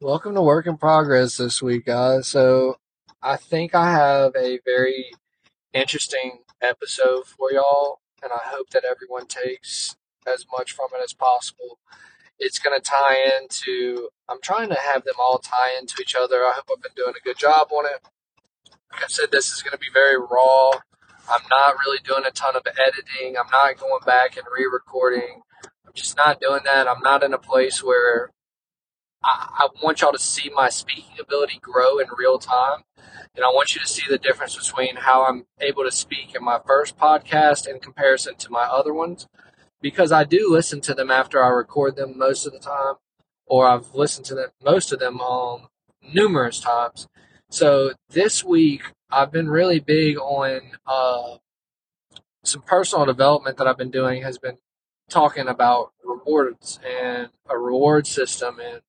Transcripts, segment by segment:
Welcome to Work in Progress this week, guys. So, I think I have a very interesting episode for y'all, and I hope that everyone takes as much from it as possible. It's going to tie into, I'm trying to have them all tie into each other. I hope I've been doing a good job on it. Like I said, this is going to be very raw. I'm not really doing a ton of editing. I'm not going back and re recording. I'm just not doing that. I'm not in a place where I, I want y'all to see my speaking ability grow in real time. And I want you to see the difference between how I'm able to speak in my first podcast in comparison to my other ones. Because I do listen to them after I record them most of the time, or I've listened to them most of them um, numerous times. So this week I've been really big on uh, some personal development that I've been doing has been talking about rewards and a reward system and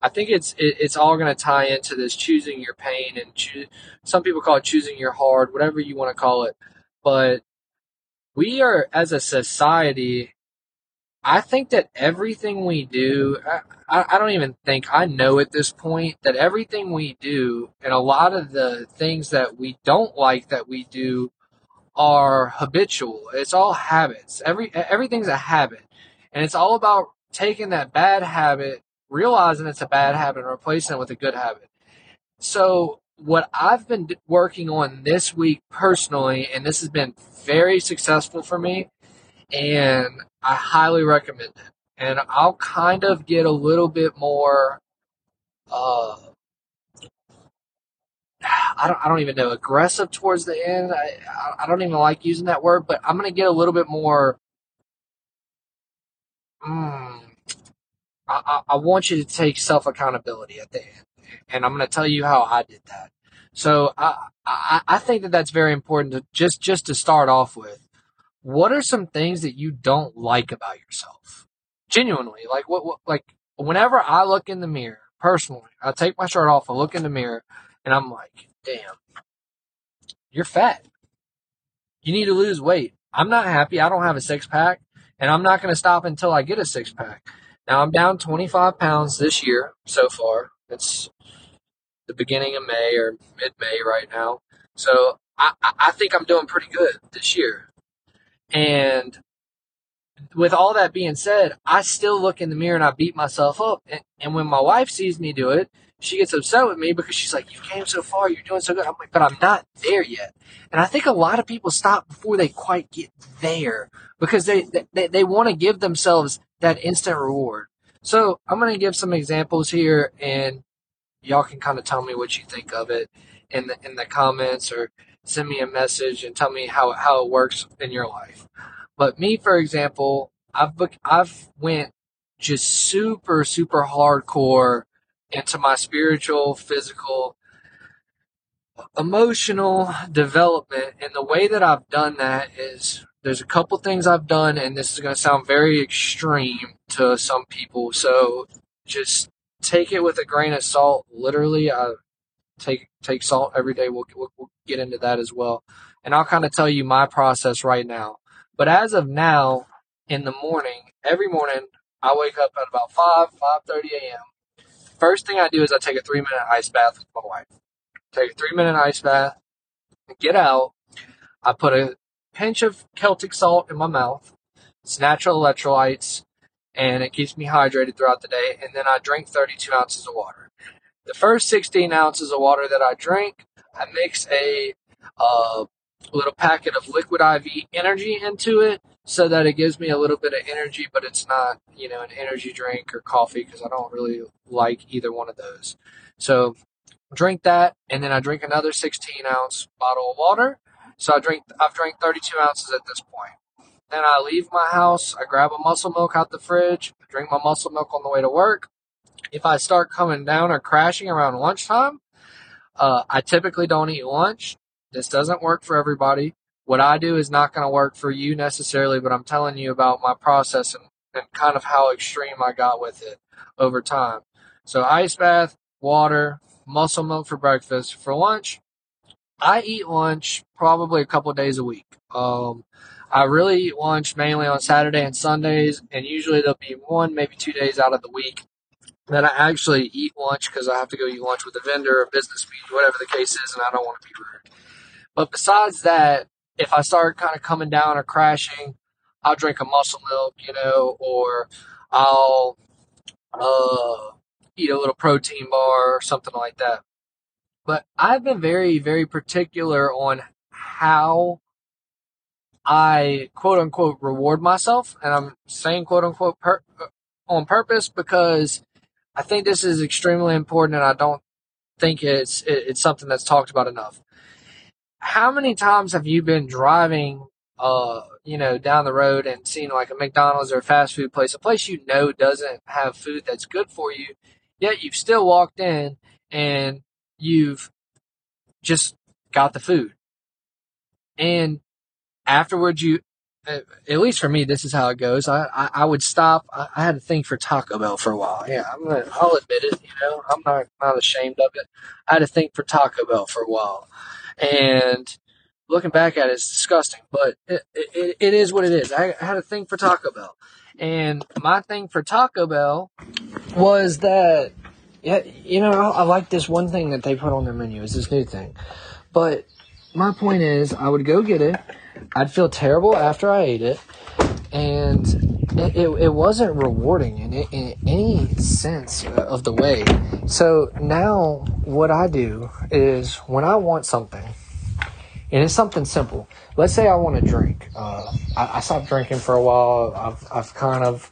I think it's it, it's all going to tie into this choosing your pain and some people call it choosing your hard, whatever you want to call it. But we are as a society. I think that everything we do, I, I don't even think I know at this point that everything we do and a lot of the things that we don't like that we do are habitual. It's all habits. Every everything's a habit, and it's all about taking that bad habit realizing it's a bad habit and replacing it with a good habit. So, what I've been working on this week personally, and this has been very successful for me, and I highly recommend it. And I'll kind of get a little bit more, uh, I don't, I don't even know, aggressive towards the end. I, I don't even like using that word, but I'm going to get a little bit more, mm, I, I want you to take self accountability at the end, and I'm going to tell you how I did that. So I, I I think that that's very important to just just to start off with. What are some things that you don't like about yourself? Genuinely, like what, what like whenever I look in the mirror, personally, I take my shirt off, I look in the mirror, and I'm like, damn, you're fat. You need to lose weight. I'm not happy. I don't have a six pack, and I'm not going to stop until I get a six pack. Now I'm down 25 pounds this year so far. It's the beginning of May or mid May right now. So I, I think I'm doing pretty good this year. And with all that being said, I still look in the mirror and I beat myself up. And, and when my wife sees me do it, she gets upset with me because she's like, "You came so far, you're doing so good." I'm like, "But I'm not there yet." And I think a lot of people stop before they quite get there because they they, they want to give themselves that instant reward. So I'm going to give some examples here, and y'all can kind of tell me what you think of it in the in the comments or send me a message and tell me how how it works in your life. But me, for example, I've I've went just super super hardcore into my spiritual, physical, emotional development, and the way that I've done that is there's a couple things I've done, and this is going to sound very extreme to some people. So just take it with a grain of salt. Literally, I take take salt every day. We'll, we'll, we'll get into that as well, and I'll kind of tell you my process right now. But as of now, in the morning, every morning, I wake up at about five five thirty a.m. First thing I do is I take a three minute ice bath with my wife. Take a three minute ice bath, get out. I put a pinch of Celtic salt in my mouth. It's natural electrolytes, and it keeps me hydrated throughout the day. And then I drink 32 ounces of water. The first 16 ounces of water that I drink, I mix a uh, little packet of liquid IV energy into it so that it gives me a little bit of energy, but it's not, you know, an energy drink or coffee because I don't really like either one of those. So drink that, and then I drink another 16 ounce bottle of water, so I drink. I've drank 32 ounces at this point. Then I leave my house. I grab a muscle milk out the fridge. I drink my muscle milk on the way to work. If I start coming down or crashing around lunchtime, uh, I typically don't eat lunch. This doesn't work for everybody. What I do is not going to work for you necessarily, but I'm telling you about my process and, and kind of how extreme I got with it over time. So ice bath, water, muscle milk for breakfast. For lunch, I eat lunch probably a couple days a week. Um, I really eat lunch mainly on Saturday and Sundays, and usually there'll be one, maybe two days out of the week that I actually eat lunch because I have to go eat lunch with a vendor, a business meeting, whatever the case is, and I don't want to be rude. But besides that, if I start kind of coming down or crashing, I'll drink a muscle milk, you know, or I'll uh, eat a little protein bar or something like that. But I've been very, very particular on how I quote unquote reward myself. And I'm saying quote unquote per- on purpose because I think this is extremely important and I don't think it's, it's something that's talked about enough. How many times have you been driving, uh, you know, down the road and seen like a McDonald's or a fast food place, a place you know doesn't have food that's good for you, yet you've still walked in and you've just got the food. And afterwards, you, at least for me, this is how it goes. I, I, I would stop. I, I, had to think for Taco Bell for a while. Yeah, I'm gonna, I'll admit it. You know, I'm not, not ashamed of it. I had to think for Taco Bell for a while. And looking back at it, it's disgusting, but it, it, it is what it is. I, had a thing for Taco Bell. And my thing for Taco Bell was that yeah, you know, I, I like this one thing that they put on their menu is this new thing. But my point is, I would go get it. I'd feel terrible after I ate it, and it, it, it wasn't rewarding in, in any sense of the way. So now, what I do is when I want something, and it's something simple. Let's say I want to drink. Uh, I, I stopped drinking for a while. I've, I've kind of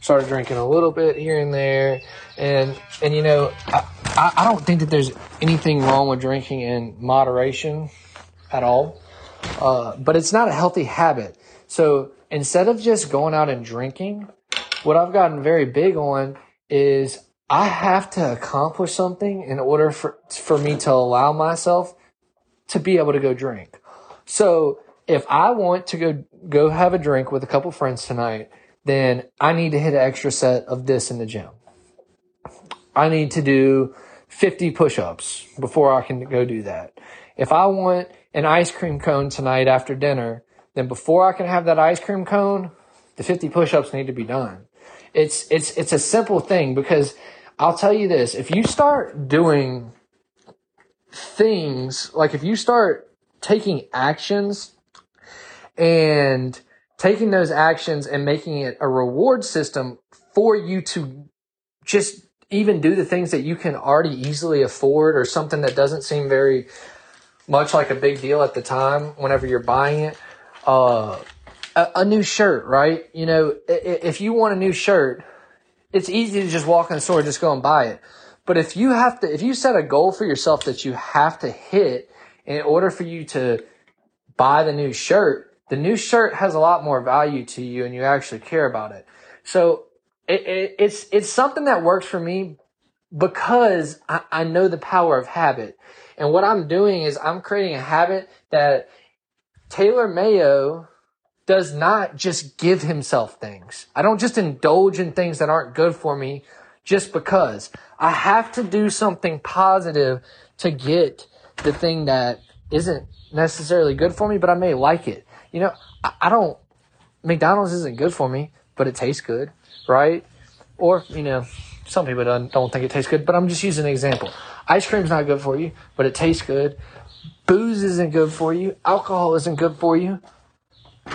started drinking a little bit here and there, and and you know, I, I don't think that there's anything wrong with drinking in moderation at all, uh, but it's not a healthy habit. So instead of just going out and drinking, what I've gotten very big on is I have to accomplish something in order for for me to allow myself to be able to go drink. So if I want to go go have a drink with a couple friends tonight, then I need to hit an extra set of this in the gym. I need to do 50 push-ups before I can go do that. If I want an ice cream cone tonight after dinner, then before I can have that ice cream cone, the 50 push-ups need to be done. It's it's it's a simple thing because I'll tell you this, if you start doing things like if you start taking actions and taking those actions and making it a reward system for you to just even do the things that you can already easily afford or something that doesn't seem very much like a big deal at the time whenever you're buying it. Uh, a, a new shirt, right? You know, if you want a new shirt, it's easy to just walk in the store and just go and buy it. But if you have to, if you set a goal for yourself that you have to hit in order for you to buy the new shirt, the new shirt has a lot more value to you and you actually care about it. So it, it, it's, it's something that works for me because I, I know the power of habit. And what I'm doing is I'm creating a habit that Taylor Mayo does not just give himself things. I don't just indulge in things that aren't good for me just because. I have to do something positive to get the thing that isn't necessarily good for me, but I may like it. You know, I, I don't, McDonald's isn't good for me, but it tastes good, right? Or, you know, some people don't, don't think it tastes good, but I'm just using an example. Ice cream's not good for you, but it tastes good. Booze isn't good for you. Alcohol isn't good for you,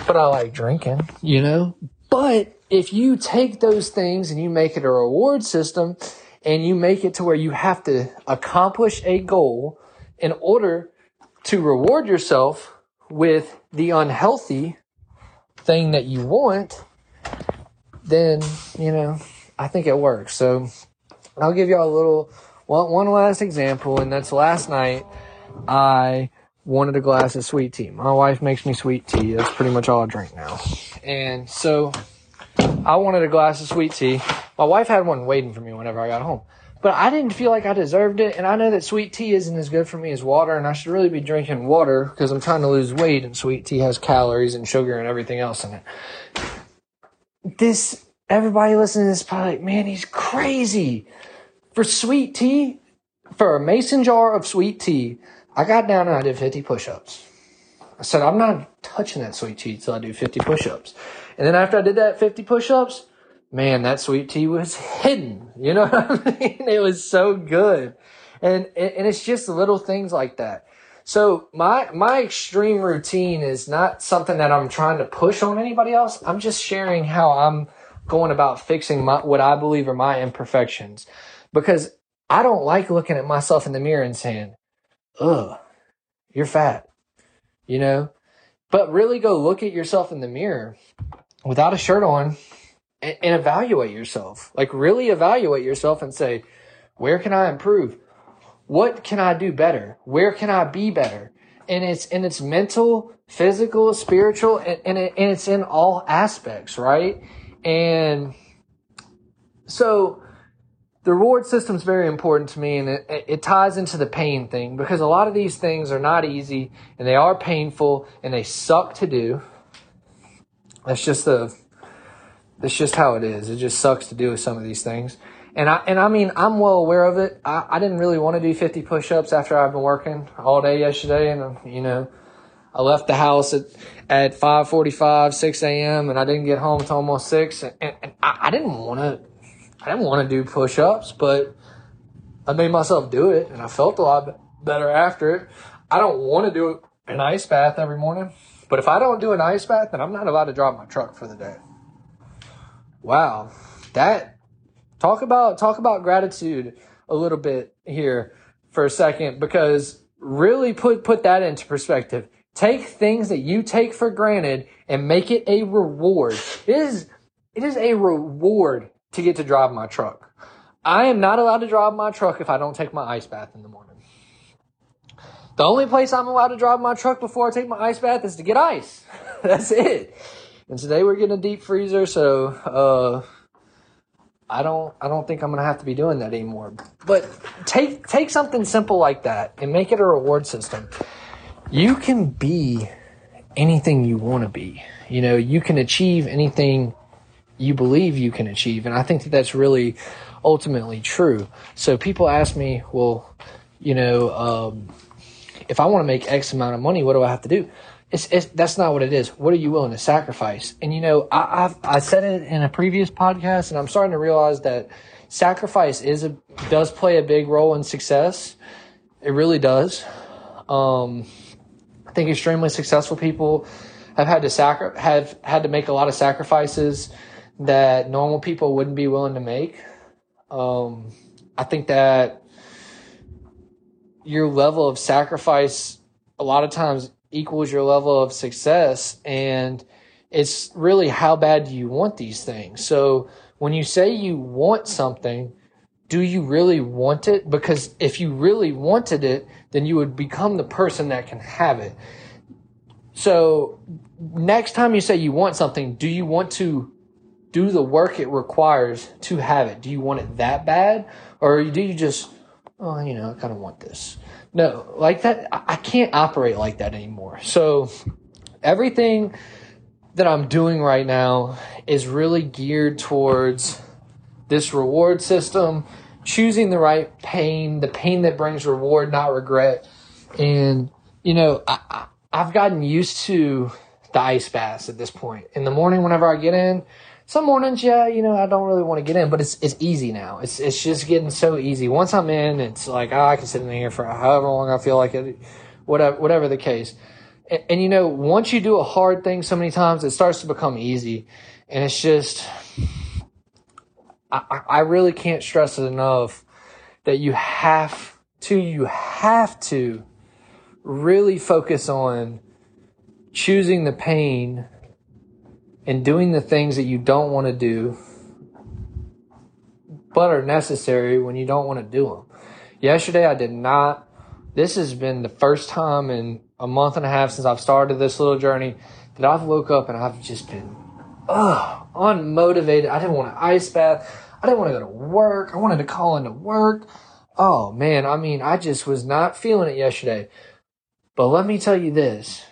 but I like drinking, you know? But if you take those things and you make it a reward system and you make it to where you have to accomplish a goal in order to reward yourself with the unhealthy thing that you want, then, you know, I think it works. So I'll give y'all a little, one, one last example, and that's last night I wanted a glass of sweet tea. My wife makes me sweet tea. That's pretty much all I drink now. And so I wanted a glass of sweet tea. My wife had one waiting for me whenever I got home. But I didn't feel like I deserved it, and I know that sweet tea isn't as good for me as water, and I should really be drinking water because I'm trying to lose weight, and sweet tea has calories and sugar and everything else in it. This, everybody listening to this probably like, man, he's crazy. For sweet tea, for a mason jar of sweet tea, I got down and I did 50 push ups. I said, I'm not touching that sweet tea until I do 50 push ups. And then after I did that 50 push ups, man, that sweet tea was hidden. You know what I mean? It was so good. And, and it's just little things like that. So my, my extreme routine is not something that I'm trying to push on anybody else. I'm just sharing how I'm going about fixing my, what I believe are my imperfections because I don't like looking at myself in the mirror and saying, ugh, you're fat, you know, but really go look at yourself in the mirror without a shirt on and, and evaluate yourself. Like really evaluate yourself and say, where can I improve? What can I do better? Where can I be better? And it's and it's mental, physical, spiritual, and, and, it, and it's in all aspects, right? And so the reward system is very important to me and it, it ties into the pain thing because a lot of these things are not easy and they are painful and they suck to do. That's just the that's just how it is. It just sucks to do with some of these things. And I and I mean I'm well aware of it. I, I didn't really want to do 50 push-ups after I've been working all day yesterday, and you know, I left the house at at 5:45, 6 a.m. and I didn't get home until almost six. And, and, and I, I didn't want to, I didn't want to do push-ups, but I made myself do it, and I felt a lot better after it. I don't want to do an ice bath every morning, but if I don't do an ice bath, then I'm not allowed to drive my truck for the day. Wow, that talk about talk about gratitude a little bit here for a second because really put put that into perspective. Take things that you take for granted and make it a reward. It is it is a reward to get to drive my truck. I am not allowed to drive my truck if I don't take my ice bath in the morning. The only place I'm allowed to drive my truck before I take my ice bath is to get ice. That's it. And today we're getting a deep freezer, so uh, I don't I don't think I'm gonna have to be doing that anymore. But take take something simple like that and make it a reward system. You can be anything you want to be. You know, you can achieve anything you believe you can achieve, and I think that that's really ultimately true. So people ask me, well, you know, um, if I want to make X amount of money, what do I have to do? It's, it's, that's not what it is. What are you willing to sacrifice? And you know, I, I've I said it in a previous podcast, and I'm starting to realize that sacrifice is a does play a big role in success. It really does. Um, I think extremely successful people have had to sacri- have had to make a lot of sacrifices that normal people wouldn't be willing to make. Um, I think that your level of sacrifice a lot of times equals your level of success and it's really how bad do you want these things so when you say you want something do you really want it because if you really wanted it then you would become the person that can have it so next time you say you want something do you want to do the work it requires to have it do you want it that bad or do you just oh you know i kind of want this no, like that, I can't operate like that anymore. So everything that I'm doing right now is really geared towards this reward system, choosing the right pain, the pain that brings reward, not regret. And, you know, I, have gotten used to the ice baths at this point. In the morning, whenever I get in, some mornings, yeah, you know, I don't really want to get in, but it's it's easy now. It's it's just getting so easy. Once I'm in, it's like oh, I can sit in here for however long I feel like it, whatever whatever the case. And, and you know, once you do a hard thing so many times, it starts to become easy, and it's just I, I really can't stress it enough that you have to you have to really focus on choosing the pain and doing the things that you don't want to do but are necessary when you don't want to do them. Yesterday I did not. This has been the first time in a month and a half since I've started this little journey that I've woke up and I've just been ugh, unmotivated. I didn't want an ice bath. I didn't want to go to work. I wanted to call into work. Oh man, I mean, I just was not feeling it yesterday. But let me tell you this.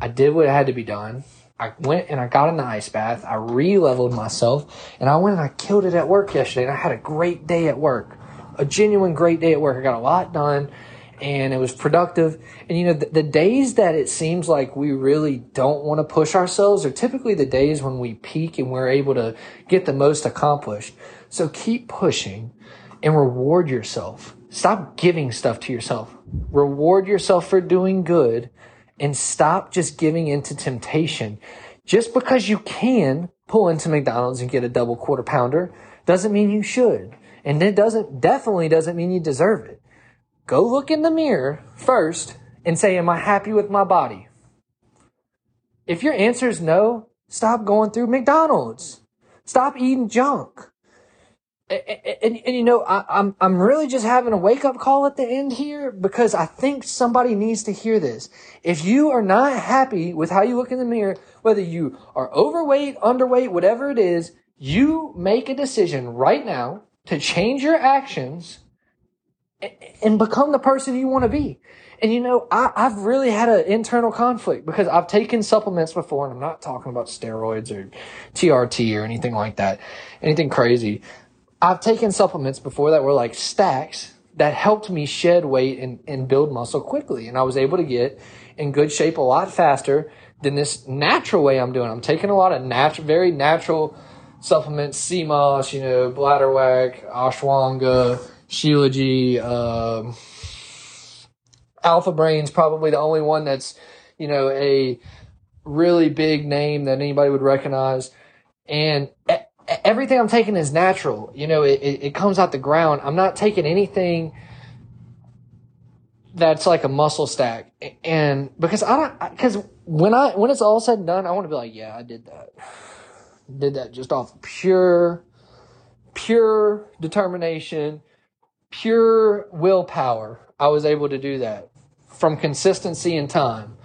I did what had to be done. I went and I got in the ice bath. I re-leveled myself and I went and I killed it at work yesterday and I had a great day at work. A genuine great day at work. I got a lot done and it was productive. And you know, the, the days that it seems like we really don't want to push ourselves are typically the days when we peak and we're able to get the most accomplished. So keep pushing and reward yourself. Stop giving stuff to yourself. Reward yourself for doing good and stop just giving into temptation. Just because you can pull into McDonald's and get a double quarter pounder doesn't mean you should. And it doesn't, definitely doesn't mean you deserve it. Go look in the mirror first and say, am I happy with my body? If your answer is no, stop going through McDonald's. Stop eating junk. And, and, and, you know, I, I'm I'm really just having a wake up call at the end here because I think somebody needs to hear this. If you are not happy with how you look in the mirror, whether you are overweight, underweight, whatever it is, you make a decision right now to change your actions and become the person you want to be. And you know, I, have really had an internal conflict because I've taken supplements before, and I'm not talking about steroids or TRT or anything like that, anything crazy. I've taken supplements before that were like stacks that helped me shed weight and, and build muscle quickly. And I was able to get in good shape a lot faster than this natural way I'm doing. I'm taking a lot of natural, very natural supplements, sea moss, you know, bladderwrack, ashwagandha, Shilajit, um, Alpha Brain's probably the only one that's, you know, a really big name that anybody would recognize. And everything I'm taking is natural. You know, it, it, comes out the ground. I'm not taking anything that's like a muscle stack. And because I don't, because when I, when it's all said and done, I want to be like, yeah, I did that. Did that just off pure, pure determination pure willpower, I was able to do that from consistency and time.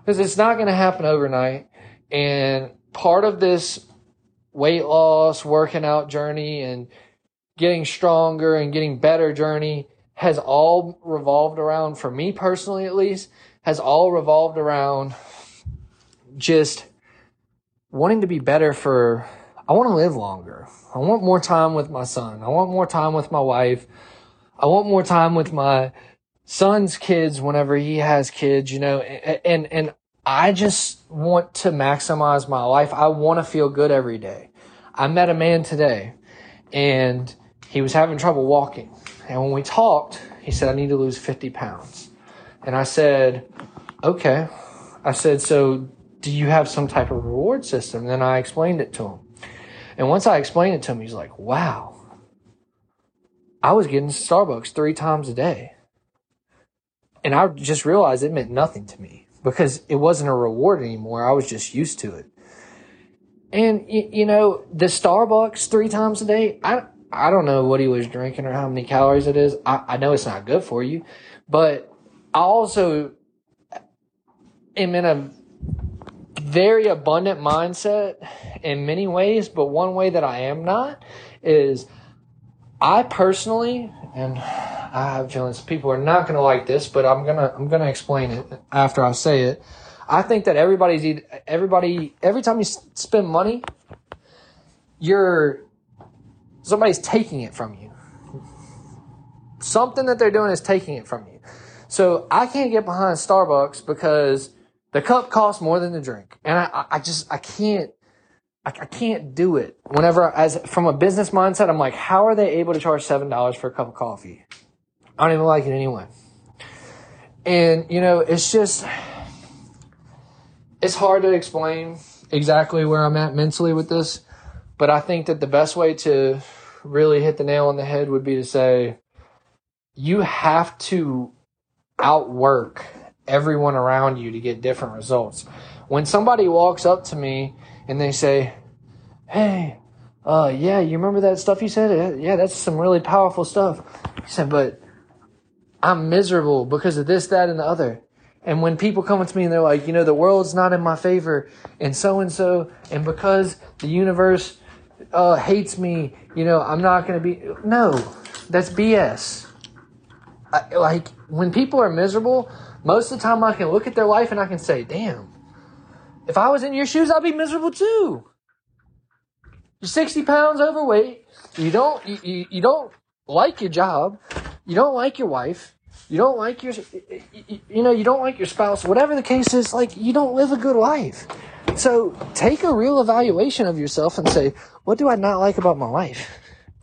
Because it's not going to happen overnight. And part of this weight loss, working out journey, and getting stronger and getting better journey has all revolved around, for me personally at least, has all revolved around just wanting to be better for, I want to live longer. I want more time with my son. I want more time with my wife. I want more time with my son's kids whenever he has kids, you know, and, and I just want to maximize my life. I want to feel good every day. I met a man today and he was having trouble walking. And when we talked, he said, I need to lose 50 pounds. And I said, okay. I said, so do you have some type of reward system? And then I explained it to him. And once I explained it to him, he's like, wow, I was getting Starbucks three times a day. And I just realized it meant nothing to me because it wasn't a reward anymore. I was just used to it. And, you know, the Starbucks three times a day, I, I don't know what he was drinking or how many calories it is. I, I know it's not good for you, but I also am in a very abundant mindset in many ways, but one way that I am not is I personally, and I have feelings people are not going to like this, but I'm gonna I'm gonna explain it after I say it. I think that everybody's everybody every time you spend money, you're somebody's taking it from you. Something that they're doing is taking it from you. So I can't get behind Starbucks because the cup costs more than the drink, and I I just I can't I, I can't do it. Whenever, as from a business mindset, I'm like, how are they able to charge seven dollars for a cup of coffee? I don't even like it anyway. And you know, it's just it's hard to explain exactly where I'm at mentally with this, but I think that the best way to really hit the nail on the head would be to say you have to outwork everyone around you to get different results. When somebody walks up to me and they say, "Hey, uh, yeah, you remember that stuff you said? Yeah, that's some really powerful stuff." He said, "But I'm miserable because of this, that, and the other." And when people come to me and they're like, "You know, the world's not in my favor, and so and so, and because the universe uh, hates me, you know, I'm not going to be." No, that's BS. I, like when people are miserable, most of the time I can look at their life and I can say, "Damn." If I was in your shoes, I'd be miserable too. You're 60 pounds overweight. You don't, you, you, you don't like your job. You don't like your wife. You don't like your, you know, you don't like your spouse, whatever the case is, like, you don't live a good life. So take a real evaluation of yourself and say, what do I not like about my life?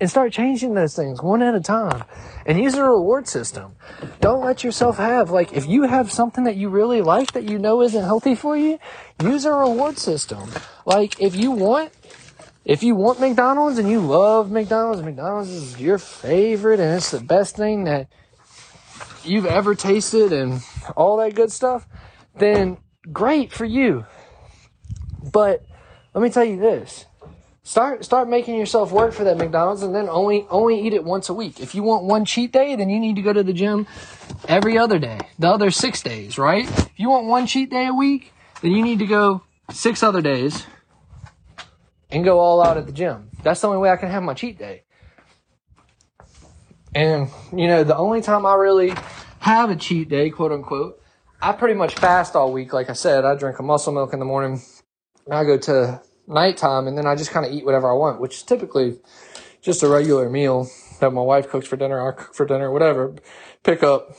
And start changing those things one at a time and use a reward system. Don't let yourself have, like, if you have something that you really like that you know isn't healthy for you, use a reward system. Like, if you want, if you want McDonald's and you love McDonald's, McDonald's is your favorite and it's the best thing that you've ever tasted and all that good stuff, then great for you. But let me tell you this. Start start making yourself work for that McDonald's and then only only eat it once a week. If you want one cheat day, then you need to go to the gym every other day. The other 6 days, right? If you want one cheat day a week, then you need to go 6 other days and go all out at the gym. That's the only way I can have my cheat day. And you know, the only time I really have a cheat day, quote unquote, I pretty much fast all week. Like I said, I drink a muscle milk in the morning. And I go to nighttime and then I just kind of eat whatever I want, which is typically just a regular meal that my wife cooks for dinner, I cook for dinner, whatever, pick up.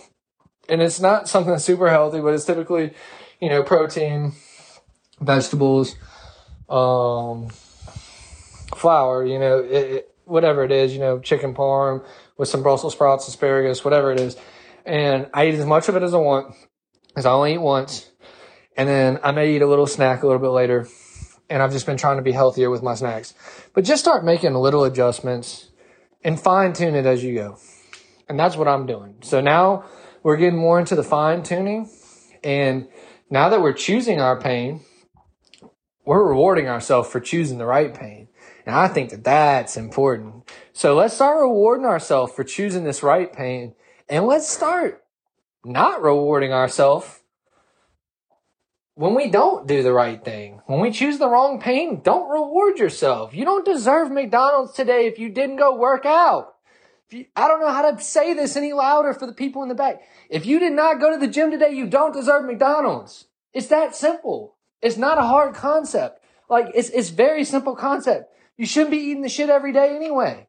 And it's not something that's super healthy, but it's typically, you know, protein, vegetables, um, flour, you know, it, it, whatever it is, you know, chicken parm with some Brussels sprouts, asparagus, whatever it is. And I eat as much of it as I want, because I only eat once. And then I may eat a little snack a little bit later and I've just been trying to be healthier with my snacks. But just start making little adjustments and fine tune it as you go. And that's what I'm doing. So now we're getting more into the fine tuning. And now that we're choosing our pain, we're rewarding ourselves for choosing the right pain. And I think that that's important. So let's start rewarding ourselves for choosing this right pain. And let's start not rewarding ourselves when we don't do the right thing, when we choose the wrong pain, don't reward yourself. You don't deserve McDonald's today if you didn't go work out. You, I don't know how to say this any louder for the people in the back. If you did not go to the gym today, you don't deserve McDonald's. It's that simple. It's not a hard concept. Like, it's, it's very simple concept. You shouldn't be eating the shit every day anyway.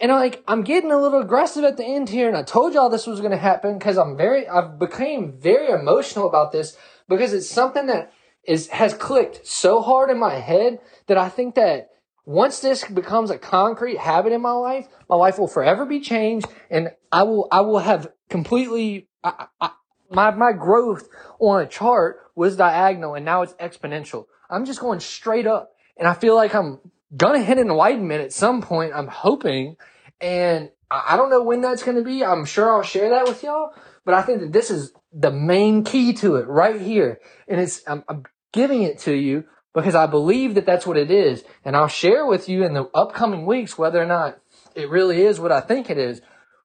And like, I'm getting a little aggressive at the end here, and I told y'all this was to happen because I'm very, I've became very emotional about this because it's something that is has clicked so hard in my head that I think that once this becomes a concrete habit in my life, my life will forever be changed, and I will I will have completely I, I, my my growth on a chart was diagonal, and now it's exponential. I'm just going straight up, and I feel like I'm gonna hit enlightenment at some point. I'm hoping, and I don't know when that's gonna be. I'm sure I'll share that with y'all. But I think that this is the main key to it right here. And it's, I'm, I'm giving it to you because I believe that that's what it is. And I'll share with you in the upcoming weeks whether or not it really is what I think it is.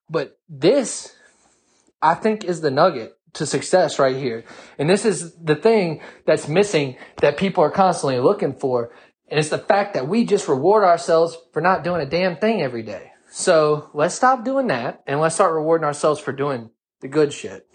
But this, I think, is the nugget to success right here. And this is the thing that's missing that people are constantly looking for. And it's the fact that we just reward ourselves for not doing a damn thing every day. So let's stop doing that and let's start rewarding ourselves for doing the good shit.